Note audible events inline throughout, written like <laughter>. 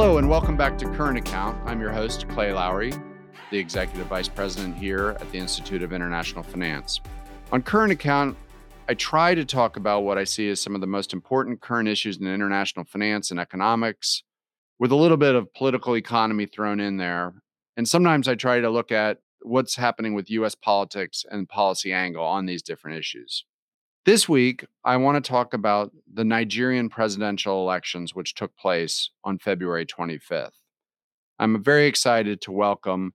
Hello, and welcome back to Current Account. I'm your host, Clay Lowry, the Executive Vice President here at the Institute of International Finance. On Current Account, I try to talk about what I see as some of the most important current issues in international finance and economics, with a little bit of political economy thrown in there. And sometimes I try to look at what's happening with US politics and policy angle on these different issues. This week, I want to talk about the Nigerian presidential elections, which took place on February 25th. I'm very excited to welcome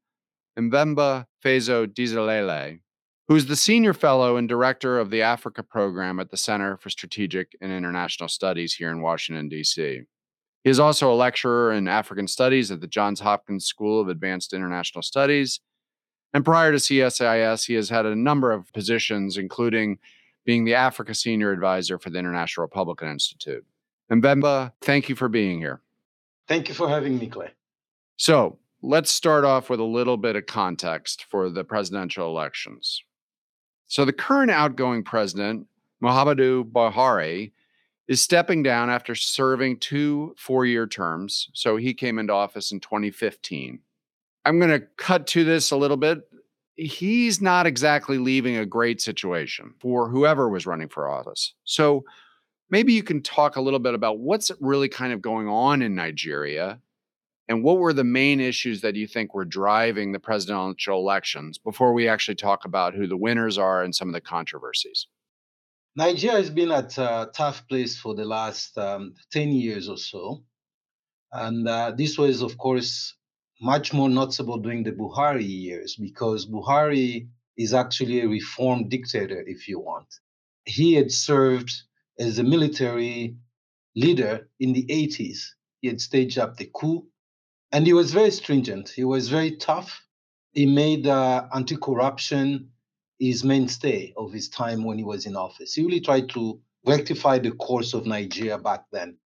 Mvemba Phezo Dizolele, who's the senior fellow and director of the Africa program at the Center for Strategic and International Studies here in Washington, D.C. He is also a lecturer in African Studies at the Johns Hopkins School of Advanced International Studies. And prior to CSIS, he has had a number of positions, including being the Africa Senior Advisor for the International Republican Institute. Mvemba, thank you for being here. Thank you for having me, Clay. So let's start off with a little bit of context for the presidential elections. So the current outgoing president, Muhammadu Buhari, is stepping down after serving two four year terms. So he came into office in 2015. I'm going to cut to this a little bit he's not exactly leaving a great situation for whoever was running for office. So maybe you can talk a little bit about what's really kind of going on in Nigeria and what were the main issues that you think were driving the presidential elections before we actually talk about who the winners are and some of the controversies. Nigeria has been at a tough place for the last um, 10 years or so. And uh, this was, of course, much more noticeable during the Buhari years because Buhari is actually a reform dictator, if you want. He had served as a military leader in the 80s. He had staged up the coup, and he was very stringent. He was very tough. He made uh, anti corruption his mainstay of his time when he was in office. He really tried to rectify the course of Nigeria back then.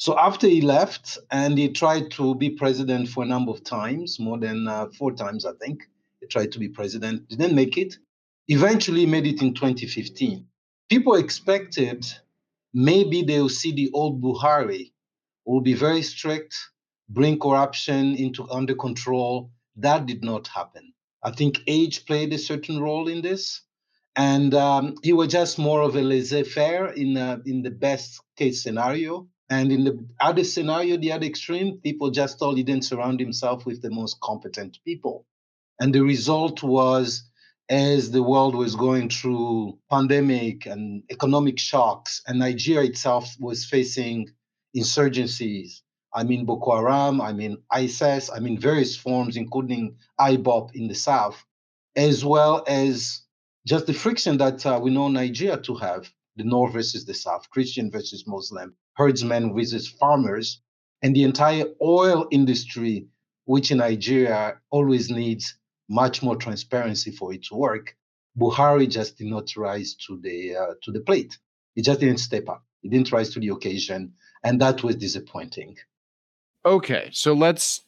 So after he left, and he tried to be president for a number of times, more than uh, four times, I think. He tried to be president, didn't make it. Eventually made it in 2015. People expected maybe they'll see the old Buhari, will be very strict, bring corruption into under control. That did not happen. I think age played a certain role in this, and um, he was just more of a laissez-faire in uh, in the best case scenario and in the other scenario, the other extreme, people just thought he didn't surround himself with the most competent people. And the result was, as the world was going through pandemic and economic shocks, and Nigeria itself was facing insurgencies. I mean Boko Haram, I mean ISIS, I mean various forms, including IPOB in the south, as well as just the friction that uh, we know Nigeria to have the North versus the South, Christian versus Muslim, herdsmen versus farmers, and the entire oil industry, which in Nigeria always needs much more transparency for it to work. Buhari just did not rise to the uh, to the plate. He just didn't step up. He didn't rise to the occasion, and that was disappointing. Okay, so let's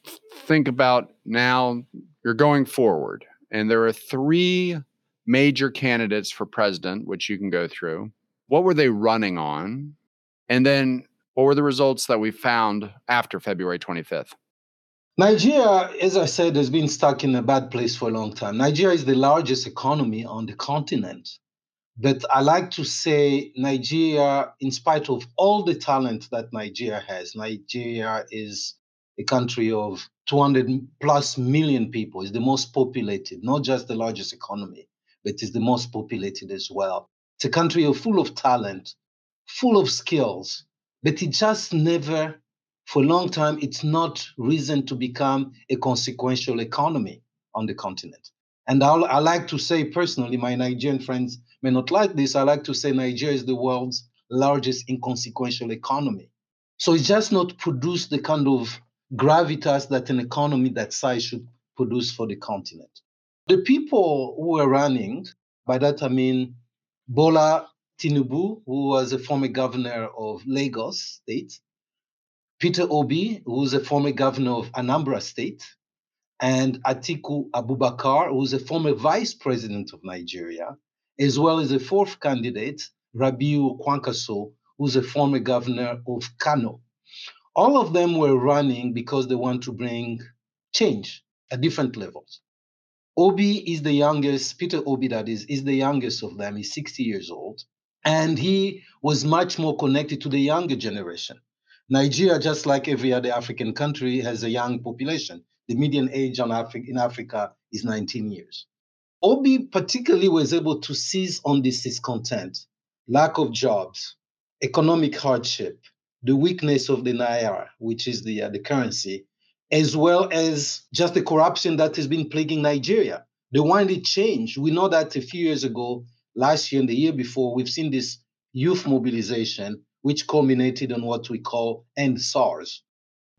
think about now. You're going forward, and there are three major candidates for president, which you can go through what were they running on? And then what were the results that we found after February 25th? Nigeria, as I said, has been stuck in a bad place for a long time. Nigeria is the largest economy on the continent. But I like to say Nigeria, in spite of all the talent that Nigeria has, Nigeria is a country of 200 plus million people, is the most populated, not just the largest economy, but is the most populated as well. It's a country full of talent, full of skills, but it just never, for a long time, it's not risen to become a consequential economy on the continent. And I'll, I like to say personally, my Nigerian friends may not like this. I like to say Nigeria is the world's largest inconsequential economy. So it's just not produced the kind of gravitas that an economy that size should produce for the continent. The people who are running, by that I mean Bola Tinubu, who was a former governor of Lagos State, Peter Obi, who was a former governor of Anambra State, and Atiku Abubakar, who was a former vice president of Nigeria, as well as a fourth candidate, Rabiu Kwankwaso, who's a former governor of Kano. All of them were running because they want to bring change at different levels. Obi is the youngest, Peter Obi, that is, is the youngest of them. He's 60 years old. And he was much more connected to the younger generation. Nigeria, just like every other African country, has a young population. The median age Afri- in Africa is 19 years. Obi particularly was able to seize on this discontent, lack of jobs, economic hardship, the weakness of the naira, which is the, uh, the currency, as well as just the corruption that has been plaguing Nigeria. They wanted change. We know that a few years ago, last year and the year before, we've seen this youth mobilization, which culminated on what we call End SARS.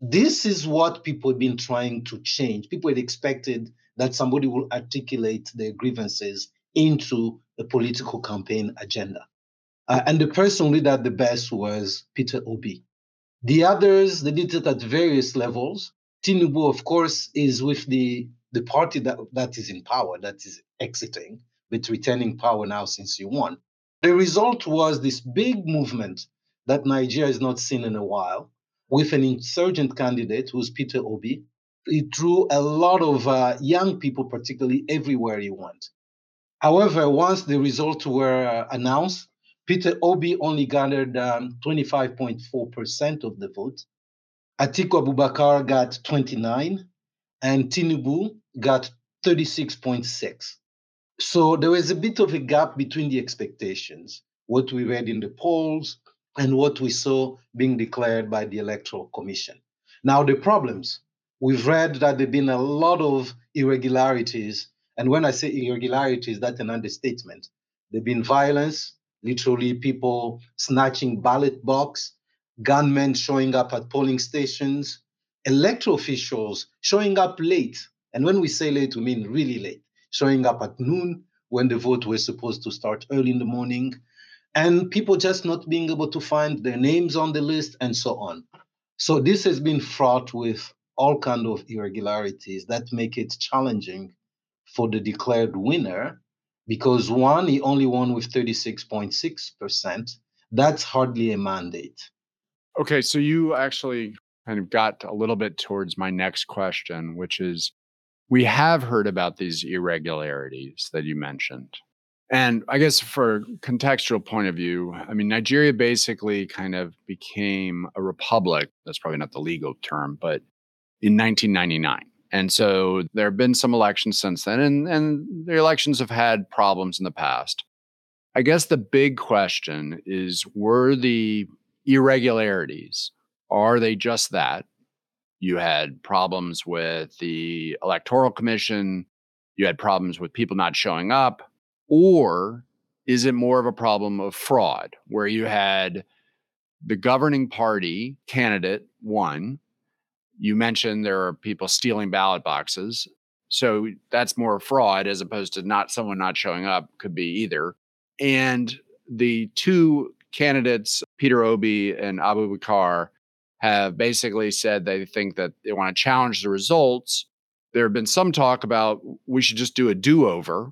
This is what people have been trying to change. People had expected that somebody will articulate their grievances into a political campaign agenda. Uh, and the person who did that the best was Peter Obi. The others, they did it at various levels. Tinubu, of course, is with the, the party that, that is in power, that is exiting, but retaining power now since he won. The result was this big movement that Nigeria has not seen in a while, with an insurgent candidate who's Peter Obi, it drew a lot of uh, young people, particularly everywhere he went. However, once the results were uh, announced, Peter Obi only gathered um, 25.4% of the vote. Atiku Abubakar got 29, and Tinubu got 36.6. So there was a bit of a gap between the expectations, what we read in the polls, and what we saw being declared by the Electoral Commission. Now, the problems we've read that there have been a lot of irregularities. And when I say irregularities, that's an understatement. There have been violence, literally people snatching ballot box, gunmen showing up at polling stations, electoral officials showing up late. And when we say late, we mean really late, showing up at noon when the vote was supposed to start early in the morning, and people just not being able to find their names on the list and so on. So this has been fraught with all kind of irregularities that make it challenging for the declared winner because one he only won with 36.6% that's hardly a mandate okay so you actually kind of got a little bit towards my next question which is we have heard about these irregularities that you mentioned and I guess for contextual point of view, I mean, Nigeria basically kind of became a republic. That's probably not the legal term, but in 1999. And so there have been some elections since then, and, and the elections have had problems in the past. I guess the big question is were the irregularities, are they just that? You had problems with the Electoral Commission, you had problems with people not showing up, or is it more of a problem of fraud where you had the governing party candidate won? you mentioned there are people stealing ballot boxes. So that's more fraud as opposed to not someone not showing up, could be either. And the two candidates, Peter Obi and Abubakar, have basically said they think that they want to challenge the results. There have been some talk about we should just do a do over.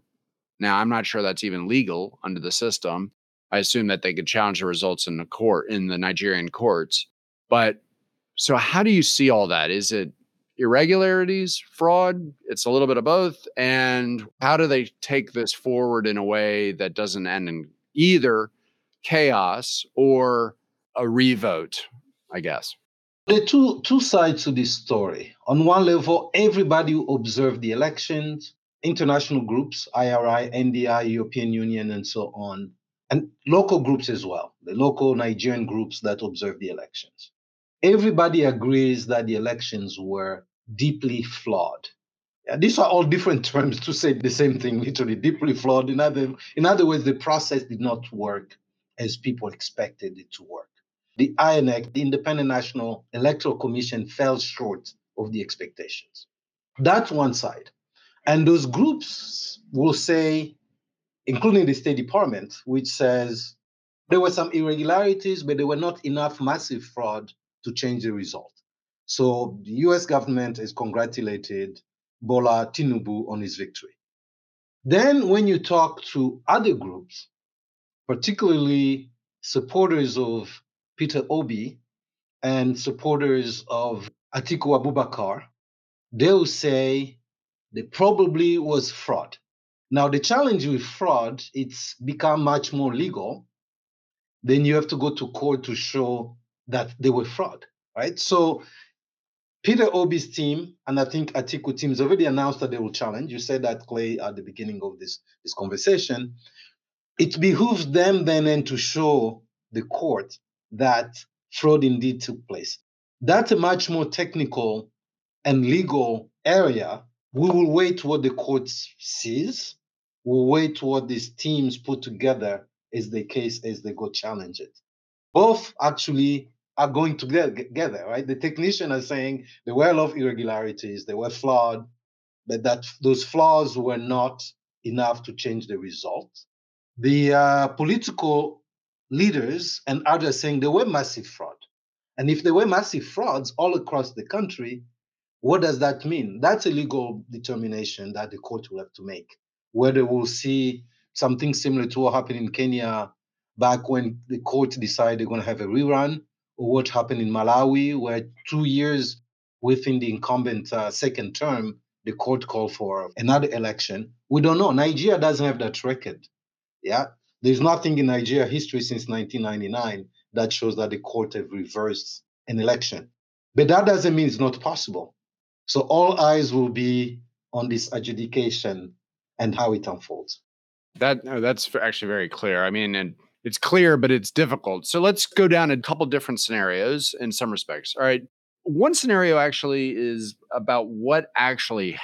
Now, I'm not sure that's even legal under the system. I assume that they could challenge the results in the court, in the Nigerian courts. But so, how do you see all that? Is it irregularities, fraud? It's a little bit of both. And how do they take this forward in a way that doesn't end in either chaos or a revote, I guess? There are two, two sides to this story. On one level, everybody who observed the elections, international groups, IRI, NDI, European Union, and so on, and local groups as well, the local Nigerian groups that observed the elections everybody agrees that the elections were deeply flawed. Yeah, these are all different terms to say the same thing, literally deeply flawed. In other, in other words, the process did not work as people expected it to work. The INEC, the Independent National Electoral Commission, fell short of the expectations. That's one side. And those groups will say, including the State Department, which says there were some irregularities, but there were not enough massive fraud to change the result. So the US government has congratulated Bola Tinubu on his victory. Then, when you talk to other groups, particularly supporters of Peter Obi, and supporters of Atiku Abubakar, they'll say there probably was fraud. Now, the challenge with fraud, it's become much more legal. Then you have to go to court to show that they were fraud, right? So Peter Obi's team, and I think Atiku team has already announced that they will challenge. You said that, Clay, at the beginning of this, this conversation. It behooves them then and to show the court that fraud indeed took place. That's a much more technical and legal area. We will wait what the court sees. We'll wait what these teams put together as the case as they go challenge it. Both actually are going together, right? The technician are saying there were a lot of irregularities, they were flawed, but that those flaws were not enough to change the result. The uh, political leaders and others saying there were massive fraud. And if there were massive frauds all across the country, what does that mean? That's a legal determination that the court will have to make. Whether we'll see something similar to what happened in Kenya back when the court decided they're going to have a rerun, or what happened in Malawi, where two years within the incumbent uh, second term, the court called for another election. We don't know. Nigeria doesn't have that record. Yeah. There's nothing in Nigeria history since 1999 that shows that the court have reversed an election. But that doesn't mean it's not possible. So all eyes will be on this adjudication and how it unfolds. That that's actually very clear. I mean, and it's clear, but it's difficult. So let's go down a couple different scenarios in some respects. All right. One scenario actually is about what actually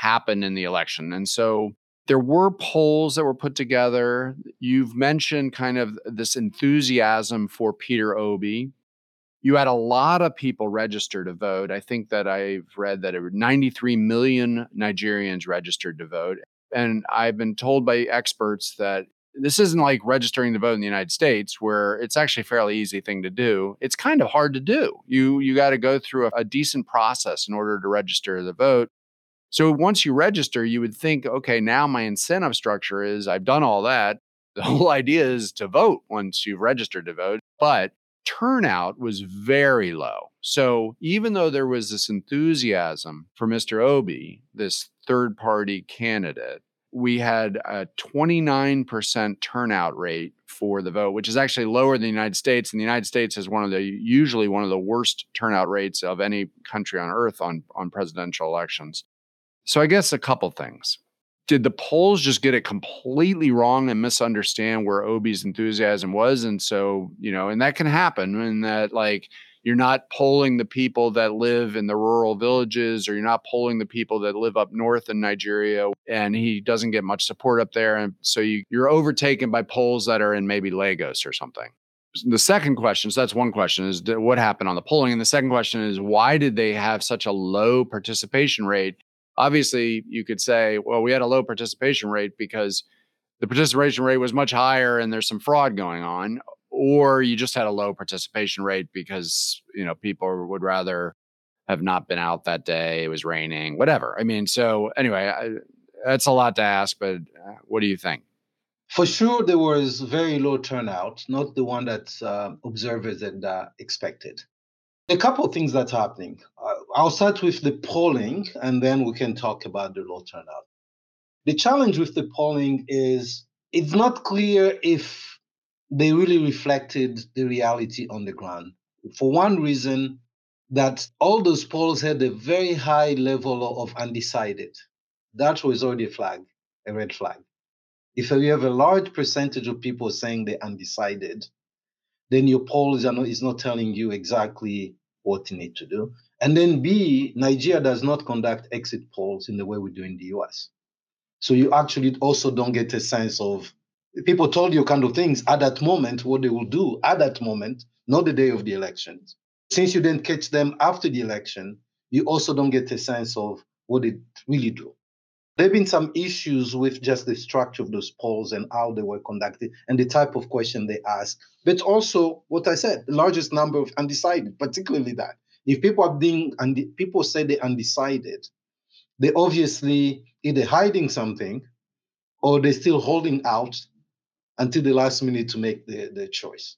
happened in the election. And so there were polls that were put together. You've mentioned kind of this enthusiasm for Peter Obi. You had a lot of people register to vote. I think that I've read that 93 million Nigerians registered to vote. And I've been told by experts that this isn't like registering to vote in the United States where it's actually a fairly easy thing to do. It's kind of hard to do. You you got to go through a, a, decent process in order to register the vote. So once you register, you would think, okay, now my incentive structure is I've done all that. The whole <laughs> idea is to vote once you've registered to vote, but turnout was very low. So even though there was this enthusiasm for Mr. Obi, this third party candidate, we had a 29% turnout rate for the vote, which is actually lower than the United States. And the United States is one of the usually one of the worst turnout rates of any country on earth on, on presidential elections. So I guess a couple things. Did the polls just get it completely wrong and misunderstand where Obi's enthusiasm was? And so, you know, and that can happen and that like you're not polling the people that live in the rural villages or you're not polling the people that live up north in Nigeria and he doesn't get much support up there and so you, you're overtaken by polls that are in maybe Lagos or something. The second question, so that's one question is what happened on the polling and the second question is why did they have such a low participation rate? Obviously, you could say, well, we had a low participation rate because the participation rate was much higher and there's some fraud going on or you just had a low participation rate because you know people would rather have not been out that day it was raining whatever. I mean so anyway I, that's a lot to ask but uh, what do you think? For sure there was very low turnout not the one that uh, observers had uh, expected. A couple of things that's happening. Uh, i'll start with the polling and then we can talk about the low turnout the challenge with the polling is it's not clear if they really reflected the reality on the ground. For one reason, that all those polls had a very high level of undecided. That was already a flag, a red flag. If you have a large percentage of people saying they're undecided, then your polls are not, is not telling you exactly what you need to do. And then B, Nigeria does not conduct exit polls in the way we do in the US. So you actually also don't get a sense of people told you kind of things at that moment, what they will do at that moment, not the day of the elections. Since you didn't catch them after the election, you also don't get a sense of what they really do. There have been some issues with just the structure of those polls and how they were conducted and the type of question they asked. But also, what I said, the largest number of undecided, particularly that. If people are being, and people say they're undecided, they're obviously either hiding something or they're still holding out until the last minute to make the, the choice.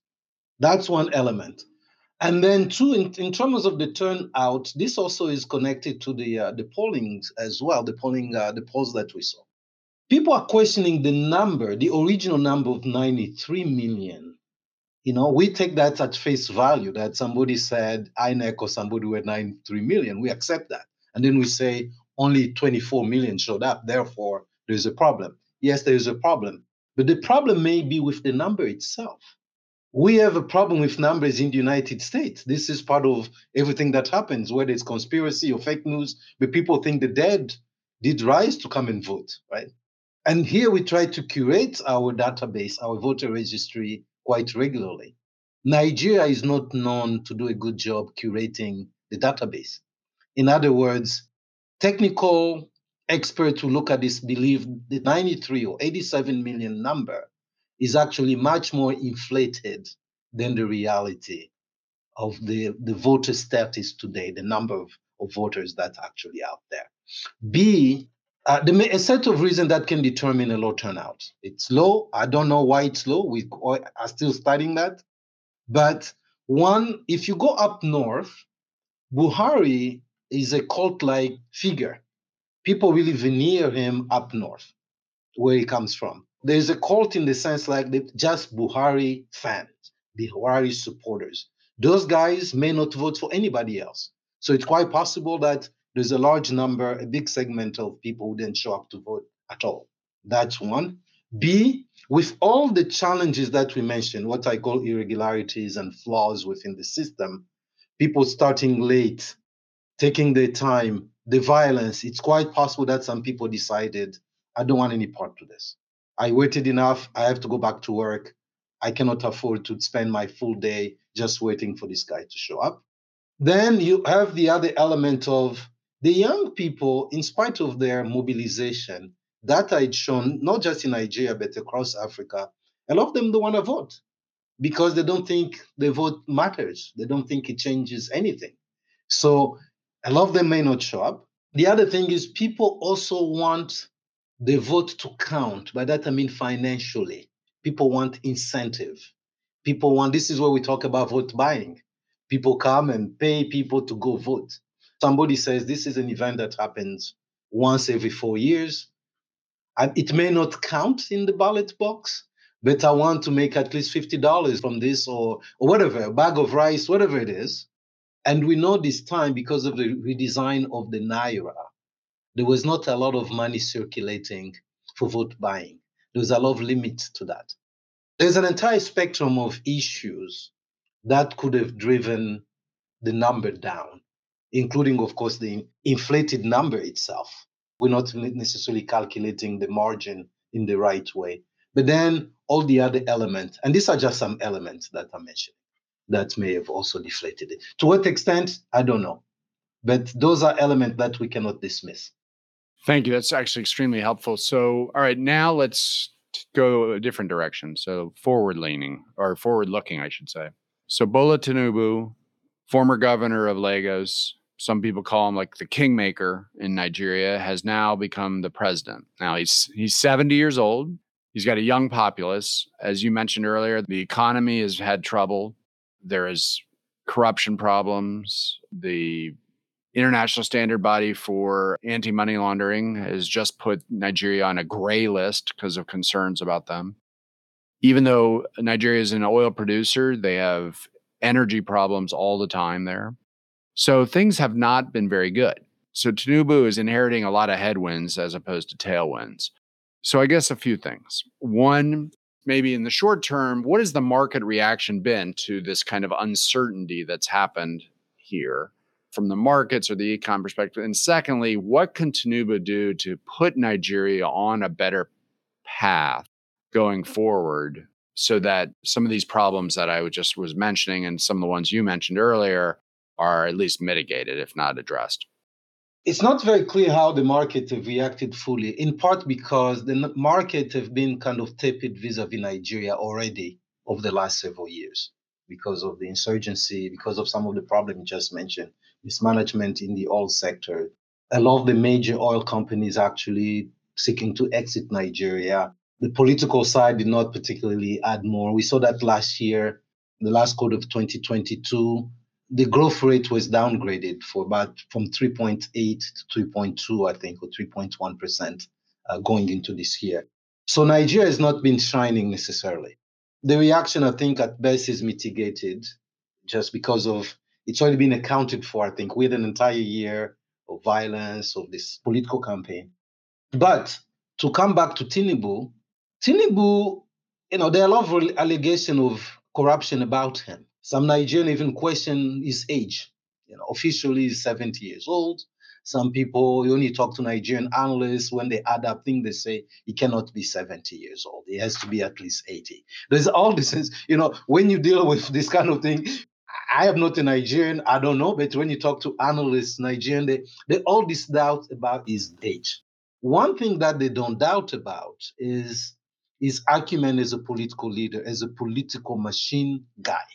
That's one element. And then, two, in, in, terms of the turnout, this also is connected to the uh, the polling as well, the polling, uh, the polls that we saw. People are questioning the number, the original number of 93 million. You know, we take that at face value that somebody said INEC or somebody were 93 million. We accept that. And then we say only 24 million showed up. Therefore, there's a problem. Yes, there is a problem. But the problem may be with the number itself we have a problem with numbers in the United States. This is part of everything that happens, whether it's conspiracy or fake news, but people think the dead did rise to come and vote, right? And here we try to curate our database, our voter registry quite regularly. Nigeria is not known to do a good job curating the database. In other words, technical experts who look at this believe the 93 or 87 million number is actually much more inflated than the reality of the, the voter status today, the number of, of voters that's actually out there. B, uh, the, a set of reasons that can determine a low turnout. It's low. I don't know why it's low. We are still studying that. But one, if you go up north, Buhari is a cult like figure. People really veneer him up north, where he comes from there's a cult in the sense like the just Buhari fans, Buhari supporters. Those guys may not vote for anybody else. So it's quite possible that there's a large number, a big segment of people who didn't show up to vote at all. That's one. B, with all the challenges that we mentioned, what I call irregularities and flaws within the system, people starting late, taking their time, the violence, it's quite possible that some people decided, I don't want any part to this. I waited enough. I have to go back to work. I cannot afford to spend my full day just waiting for this guy to show up. Then you have the other element of the young people, in spite of their mobilization, that I'd shown, not just in Nigeria, but across Africa, a lot of them don't want to vote because they don't think the vote matters. They don't think it changes anything. So a lot of them may not show up. The other thing is people also want the vote to count. By that I mean financially. People want incentive. People want, this is where we talk about vote buying. People come and pay people to go vote. Somebody says this is an event that happens once every four years. And it may not count in the ballot box, but I want to make at least $50 from this or, or whatever, a bag of rice, whatever it is. And we know this time because of the redesign of the Naira there was not a lot of money circulating for vote buying. There was a lot of limits to that. There's an entire spectrum of issues that could have driven the number down, including, of course, the inflated number itself. We're not necessarily calculating the margin in the right way. But then all the other elements, and these are just some elements that I mentioned, that may have also deflated it. To what extent, I don't know. But those are elements that we cannot dismiss. Thank you. That's actually extremely helpful. So, all right, now let's go a different direction. So, forward leaning or forward looking, I should say. So, Bola Tinubu, former governor of Lagos, some people call him like the kingmaker in Nigeria, has now become the president. Now he's he's 70 years old. He's got a young populace. As you mentioned earlier, the economy has had trouble. There is corruption problems. The International Standard Body for Anti Money Laundering has just put Nigeria on a gray list because of concerns about them. Even though Nigeria is an oil producer, they have energy problems all the time there. So things have not been very good. So Tinubu is inheriting a lot of headwinds as opposed to tailwinds. So I guess a few things. One, maybe in the short term, what has the market reaction been to this kind of uncertainty that's happened here? From the markets or the econ perspective? And secondly, what can Tinubu do to put Nigeria on a better path going forward so that some of these problems that I just was mentioning and some of the ones you mentioned earlier are at least mitigated, if not addressed? It's not very clear how the market have reacted fully, in part because the market have been kind of tepid vis-a-vis Nigeria already over the last several years because of the insurgency, because of some of the problems you just mentioned mismanagement in the oil sector. A lot of the major oil companies actually seeking to exit Nigeria. The political side did not particularly add more. We saw that last year. the last quarter of 2022, the growth rate was downgraded for about from 3.8 to 3.2, I think, or 3.1 percent uh, going into this year. So Nigeria has not been shining necessarily. The reaction, I think, at best is mitigated just because of it's already been accounted for. I think with an entire year of violence of this political campaign. But to come back to Tinubu, Tinubu, you know, there are a lot of allegations of corruption about him. Some Nigerians even question his age. You know, officially he's 70 years old. Some people, you only talk to Nigerian analysts, when they add up things, they say he cannot be 70 years old. He has to be at least 80. There's all this, you know, when you deal with this kind of thing, I am not a Nigerian, I don't know, but when you talk to analysts, Nigerian, they, they all this doubt about his age. One thing that they don't doubt about is his acumen as a political leader, as a political machine guy.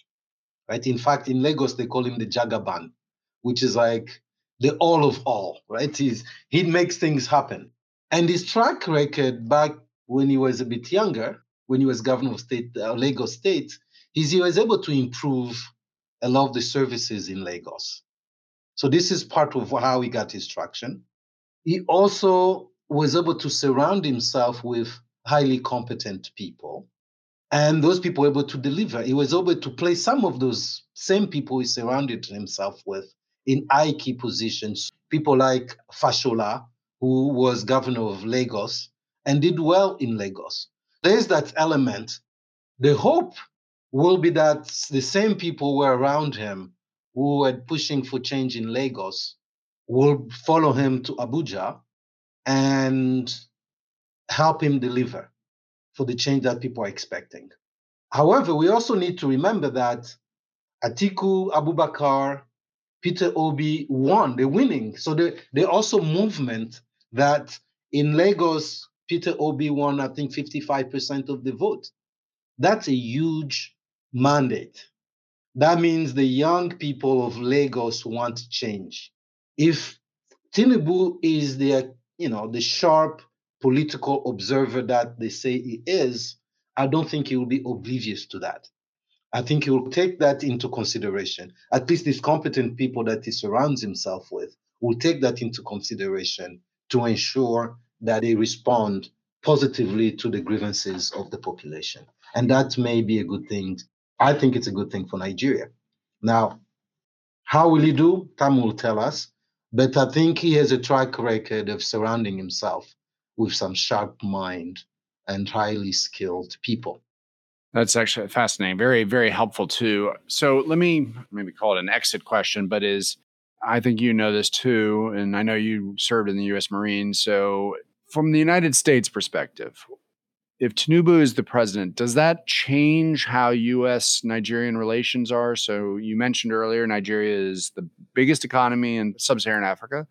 Right. In fact, in Lagos, they call him the Jagaban, which is like the all of all, right? He's he makes things happen. And his track record back when he was a bit younger, when he was governor of state, uh, Lagos State, is he was able to improve a lot of the services in Lagos. So this is part of how he got his traction. He also was able to surround himself with highly competent people. And those people were able to deliver. He was able to place some of those same people he surrounded himself with in high key positions. People like Fashola, who was governor of Lagos and did well in Lagos. There's that element. The hope will be that the same people who were around him who were pushing for change in Lagos will follow him to Abuja and help him deliver for the change that people are expecting. However, we also need to remember that Atiku Abubakar, Peter Obi won, they're winning. So they, they're also movement that in Lagos, Peter Obi won, I think, 55% of the vote. That's a huge mandate. That means the young people of Lagos want change. If Tinubu is the, you know, the sharp political observer that they say he is, I don't think he will be oblivious to that. I think he will take that into consideration. At least these competent people that he surrounds himself with will take that into consideration to ensure that they respond positively to the grievances of the population. And that may be a good thing I think it's a good thing for Nigeria. Now, how will he do? Time will tell us. But I think he has a track record of surrounding himself with some sharp mind and highly skilled people. That's actually fascinating. Very, very helpful too. So let me maybe call it an exit question, but is I think you know this too, and I know you served in the U.S. Marines. So, from the United States perspective, if Tinubu is the president, does that change how U.S. Nigerian relations are? So you mentioned earlier, Nigeria is the biggest economy in sub-Saharan Africa,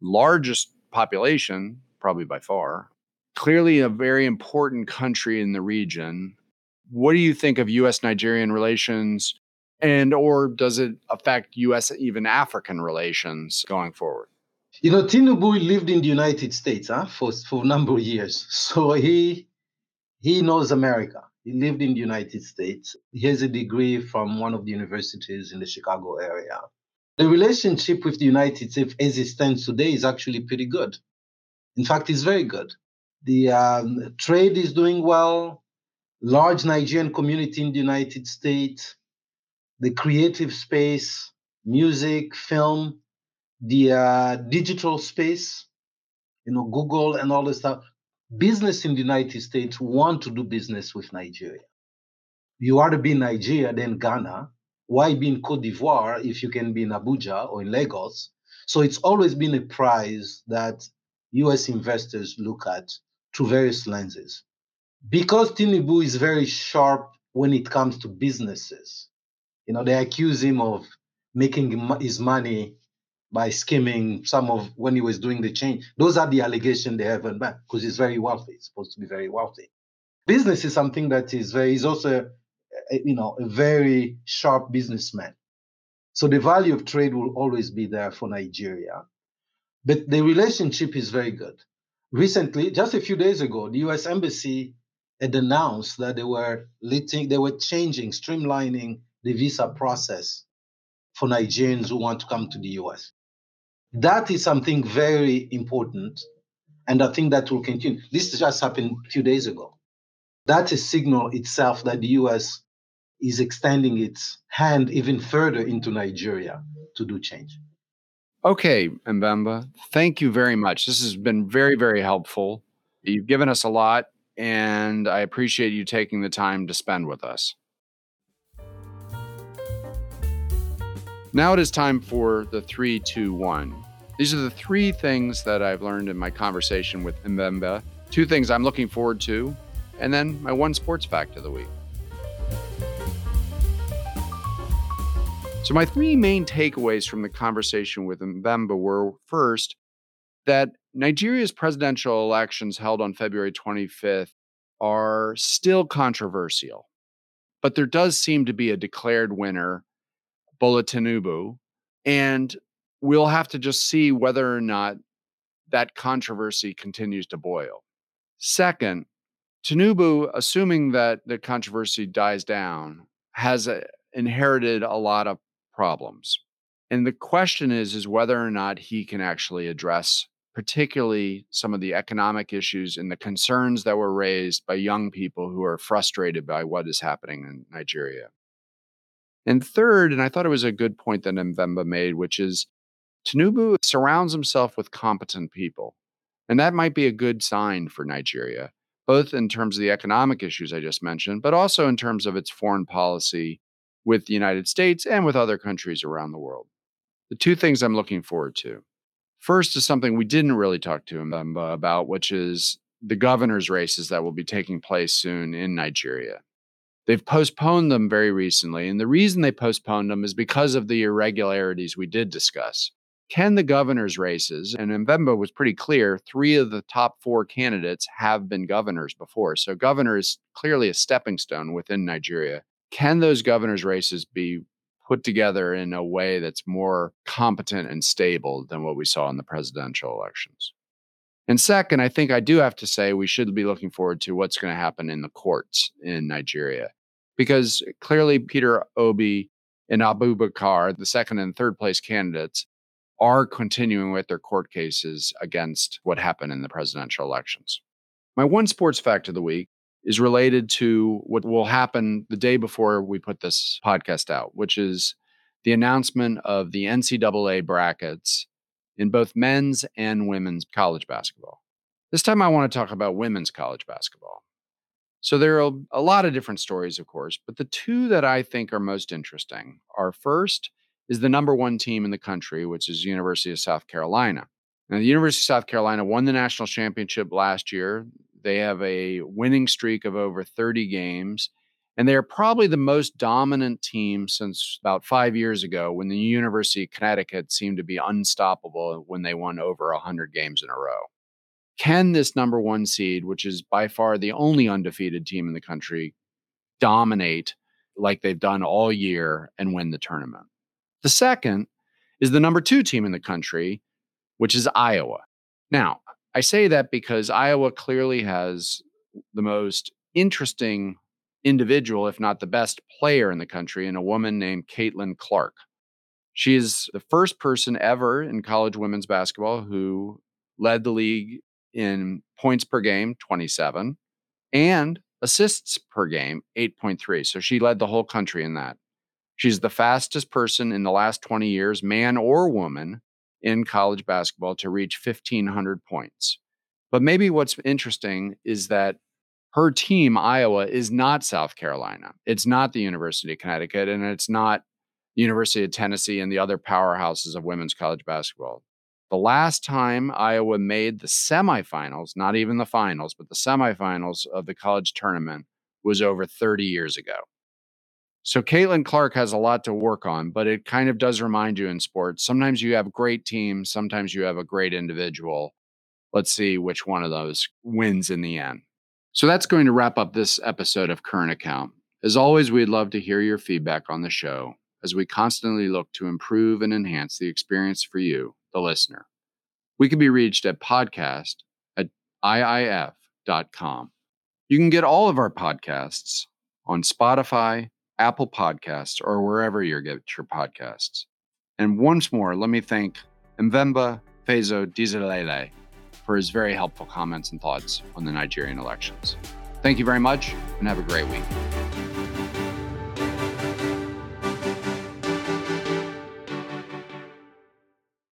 largest population, probably by far, clearly a very important country in the region. What do you think of U.S. Nigerian relations, and or does it affect U.S. even African relations going forward? You know, Tinubu lived in the United States huh, for for a number of years, <laughs> so he he knows America. He lived in the United States. He has a degree from one of the universities in the Chicago area. The relationship with the United States as it stands today is actually pretty good. In fact, it's very good. The um, trade is doing well. Large Nigerian community in the United States. The creative space, music, film, the uh, digital space, you know, Google and all this stuff business in the United States want to do business with Nigeria. You want to be in Nigeria, then Ghana. Why be in Cote d'Ivoire if you can be in Abuja or in Lagos? So it's always been a prize that US investors look at through various lenses. Because Tinubu is very sharp when it comes to businesses, you know, they accuse him of making his money by skimming some of when he was doing the change. Those are the allegations they have on back because he's very wealthy. He's supposed to be very wealthy. Business is something that is very. He's also, eh, you know, a very sharp businessman. So the value of trade will always be there for Nigeria, but the relationship is very good. Recently, just a few days ago, the U.S. embassy had announced that they were letting, they were changing, streamlining the visa process for Nigerians who want to come to the US. That is something very important, and I think that will continue. This just happened a few days ago. That is a signal itself that the US is extending its hand even further into Nigeria to do change. Okay, Mvemba, thank you very much. This has been very, very helpful. You've given us a lot, and I appreciate you taking the time to spend with us. Now it is time for the three, two, one. These are the three things that I've learned in my conversation with Mvemba, two things I'm looking forward to, and then my one sports fact of the week. So, my three main takeaways from the conversation with Mvemba were first, that Nigeria's presidential elections held on February 25th are still controversial, but there does seem to be a declared winner, Bola Tinubu, and we'll have to just see whether or not that controversy continues to boil. Second, Tinubu, assuming that the controversy dies down, has a, inherited a lot of problems. And the question is is whether or not he can actually address particularly some of the economic issues and the concerns that were raised by young people who are frustrated by what is happening in Nigeria. And third, and I thought it was a good point that Mvemba made, which is Tinubu surrounds himself with competent people. And that might be a good sign for Nigeria, both in terms of the economic issues I just mentioned, but also in terms of its foreign policy with the United States and with other countries around the world. The two things I'm looking forward to. First is something we didn't really talk to him about, which is the governor's races that will be taking place soon in Nigeria. They've postponed them very recently. And the reason they postponed them is because of the irregularities we did discuss. Can the governor's races, and Mvemba was pretty clear, three of the top four candidates have been governors before. So, governor is clearly a stepping stone within Nigeria can those governors' races be put together in a way that's more competent and stable than what we saw in the presidential elections? And second, I think I do have to say we should be looking forward to what's going to happen in the courts in Nigeria. Because clearly, Peter Obi and Abubakar, the second and third place candidates, are continuing with their court cases against what happened in the presidential elections. My one sports fact of the week is related to what will happen the day before we put this podcast out, which is the announcement of the NCAA brackets in both men's and women's college basketball. This time I want to talk about women's college basketball. So there are a lot of different stories, of course, but the two that I think are most interesting are first is the number one team in the country, which is University of South Carolina. Now, the University of South Carolina won the national championship last year. They have a winning streak of over 30 games. And they're probably the most dominant team since about five years ago when the University of Connecticut seemed to be unstoppable when they won over 100 games in a row. Can this number one seed, which is by far the only undefeated team in the country, dominate like they've done all year and win the tournament? The second is the number two team in the country, which is Iowa. Now, I say that because Iowa clearly has the most interesting individual, if not the best player in the country, and a woman named Caitlin Clark. She is the first person ever in college women's basketball who led the league in points per game, 27, and assists per game, 8.3. So she led the whole country in that. She's the fastest person in the last 20 years, man or woman, in college basketball to reach 1,500 points. But maybe what's interesting is that her team, Iowa, is not South Carolina. It's not the University of Connecticut, and it's not University of Tennessee and the other powerhouses of women's college basketball. The last time Iowa made the semifinals, not even the finals, but the semifinals of the college tournament was over 30 years ago. So Caitlin Clark has a lot to work on, but it kind of does remind you in sports. Sometimes you have great teams, sometimes you have a great individual. Let's see which one of those wins in the end. So that's going to wrap up this episode of Current Account. As always, we'd love to hear your feedback on the show as we constantly look to improve and enhance the experience for you, the listener. We can be reached at podcast at iif.com. You can get all of our podcasts on Spotify, Apple Podcasts, or wherever you get your podcasts. And once more, let me thank Mvemba Phezo Dizolele for his very helpful comments and thoughts on the Nigerian elections. Thank you very much and have a great week.